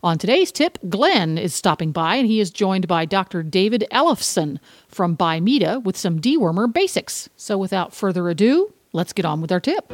On today's tip, Glenn is stopping by, and he is joined by Dr. David Ellefson from Bimeda with some dewormer basics. So, without further ado, let's get on with our tip.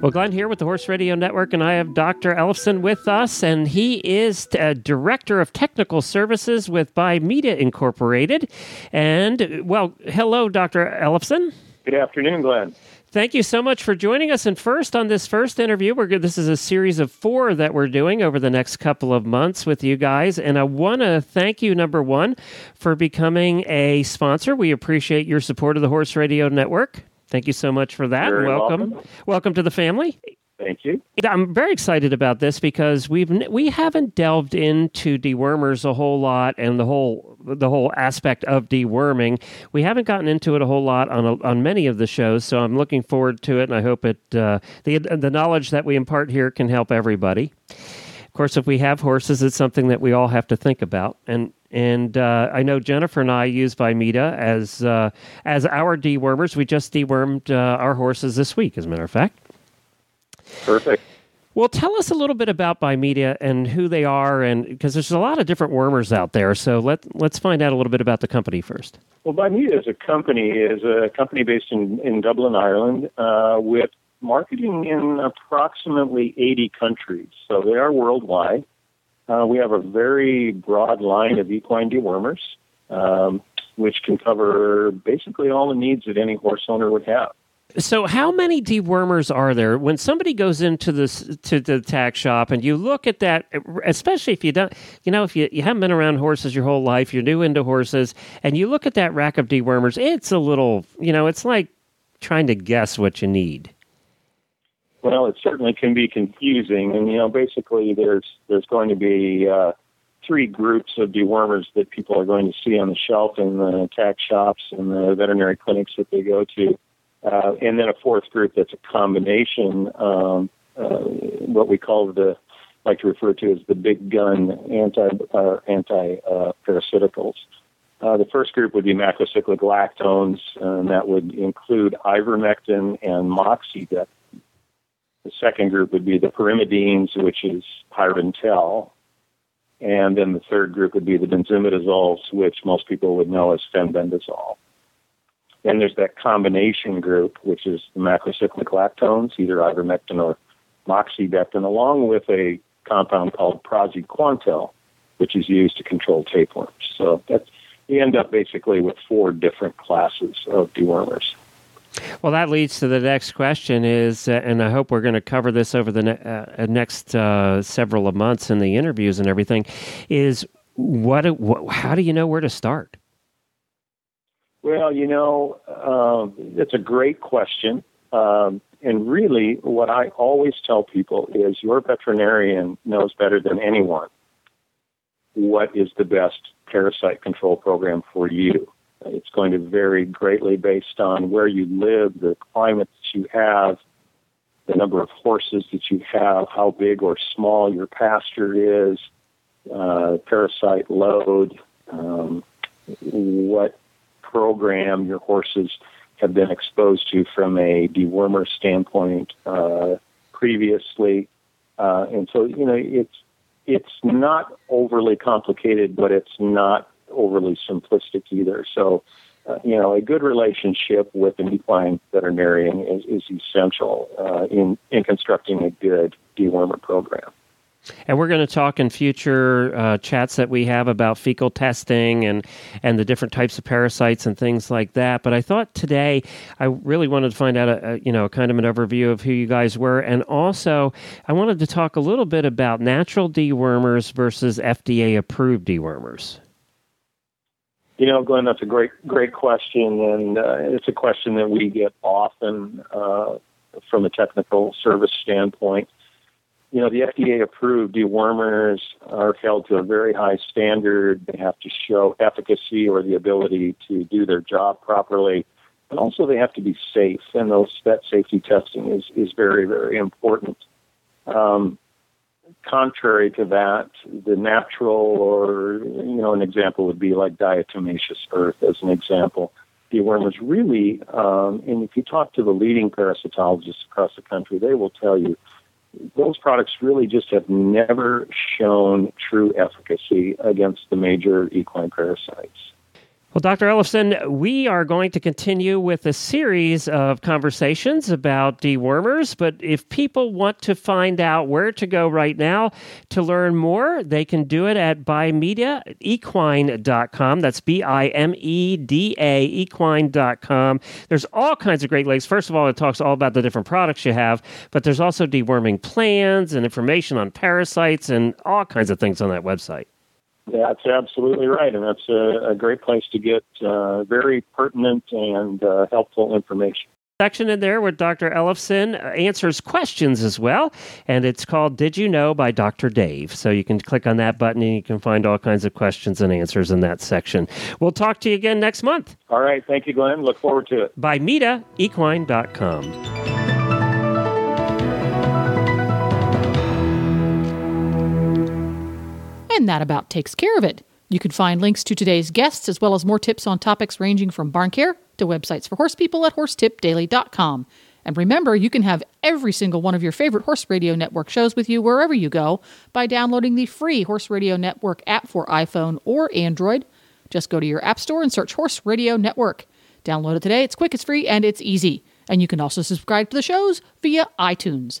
Well, Glenn here with the Horse Radio Network, and I have Dr. Ellefson with us, and he is uh, Director of Technical Services with Bimeda Incorporated. And, well, hello, Dr. Ellefson. Good afternoon, Glenn. Thank you so much for joining us. And first, on this first interview, we're good. This is a series of four that we're doing over the next couple of months with you guys. And I want to thank you, number one, for becoming a sponsor. We appreciate your support of the Horse Radio Network. Thank you so much for that. Welcome. welcome. Welcome to the family. Thank you. I'm very excited about this because we've we haven't delved into dewormers a whole lot and the whole the whole aspect of deworming. We haven't gotten into it a whole lot on a, on many of the shows, so I'm looking forward to it, and I hope it uh, the the knowledge that we impart here can help everybody. Of course, if we have horses, it's something that we all have to think about. And and uh, I know Jennifer and I use Bimeda as uh, as our dewormers. We just dewormed uh, our horses this week, as a matter of fact. Perfect. Well, tell us a little bit about Bimeda and who they are, and because there's a lot of different wormers out there. So let let's find out a little bit about the company first. Well, Bimeda as a company is a company based in, in Dublin, Ireland, uh, with marketing in approximately 80 countries. So they are worldwide. Uh, we have a very broad line of equine dewormers, um, which can cover basically all the needs that any horse owner would have. So, how many dewormers are there? When somebody goes into this to the tack shop and you look at that, especially if you don't, you know, if you, you haven't been around horses your whole life, you're new into horses, and you look at that rack of dewormers, it's a little, you know, it's like trying to guess what you need. Well, it certainly can be confusing, and you know, basically, there's there's going to be uh, three groups of dewormers that people are going to see on the shelf in the tack shops and the veterinary clinics that they go to, uh, and then a fourth group that's a combination, um, uh, what we call the like to refer to as the big gun anti uh, anti uh, parasiticals. Uh, the first group would be macrocyclic lactones, and that would include ivermectin and moxidectin. The second group would be the pyrimidines, which is Pyrantel. And then the third group would be the benzimidazoles, which most people would know as fenbendazole. Then there's that combination group, which is the macrocyclic lactones, either ivermectin or moxidectin, along with a compound called praziquantel, which is used to control tapeworms. So that's, you end up basically with four different classes of dewormers. Well, that leads to the next question is, uh, and I hope we're going to cover this over the ne- uh, next uh, several of months in the interviews and everything, is what, what, how do you know where to start? Well, you know, um, it's a great question. Um, and really, what I always tell people is your veterinarian knows better than anyone what is the best parasite control program for you. It's going to vary greatly based on where you live, the climate that you have, the number of horses that you have, how big or small your pasture is, uh, parasite load, um, what program your horses have been exposed to from a dewormer standpoint uh, previously. Uh, and so, you know, it's it's not overly complicated, but it's not overly simplistic either. So, uh, you know, a good relationship with an equine veterinarian is, is essential uh, in, in constructing a good dewormer program. And we're going to talk in future uh, chats that we have about fecal testing and, and the different types of parasites and things like that. But I thought today I really wanted to find out a, a, you know kind of an overview of who you guys were, and also I wanted to talk a little bit about natural dewormers versus FDA approved dewormers. You know, Glenn, that's a great, great question, and uh, it's a question that we get often. Uh, from a technical service standpoint. You know, the FDA approved dewormers are held to a very high standard. They have to show efficacy or the ability to do their job properly. But also they have to be safe, and those that safety testing is, is very, very important. Um, contrary to that, the natural, or you know, an example would be like diatomaceous earth, as an example. Dewormers really, um, and if you talk to the leading parasitologists across the country, they will tell you those products really just have never shown true efficacy against the major equine parasites. Well, Dr. Ellefson, we are going to continue with a series of conversations about dewormers. But if people want to find out where to go right now to learn more, they can do it at bimedaequine.com. That's B I M E D A equine.com. There's all kinds of great links. First of all, it talks all about the different products you have, but there's also deworming plans and information on parasites and all kinds of things on that website. That's absolutely right, and that's a, a great place to get uh, very pertinent and uh, helpful information. Section in there where Dr. Ellefson answers questions as well, and it's called Did You Know by Dr. Dave. So you can click on that button and you can find all kinds of questions and answers in that section. We'll talk to you again next month. All right. Thank you, Glenn. Look forward to it. By BimedaEquine.com. And that about takes care of it. You can find links to today's guests as well as more tips on topics ranging from barn care to websites for horse people at horsetipdaily.com. And remember, you can have every single one of your favorite Horse Radio Network shows with you wherever you go by downloading the free Horse Radio Network app for iPhone or Android. Just go to your App Store and search Horse Radio Network. Download it today. It's quick, it's free, and it's easy. And you can also subscribe to the shows via iTunes.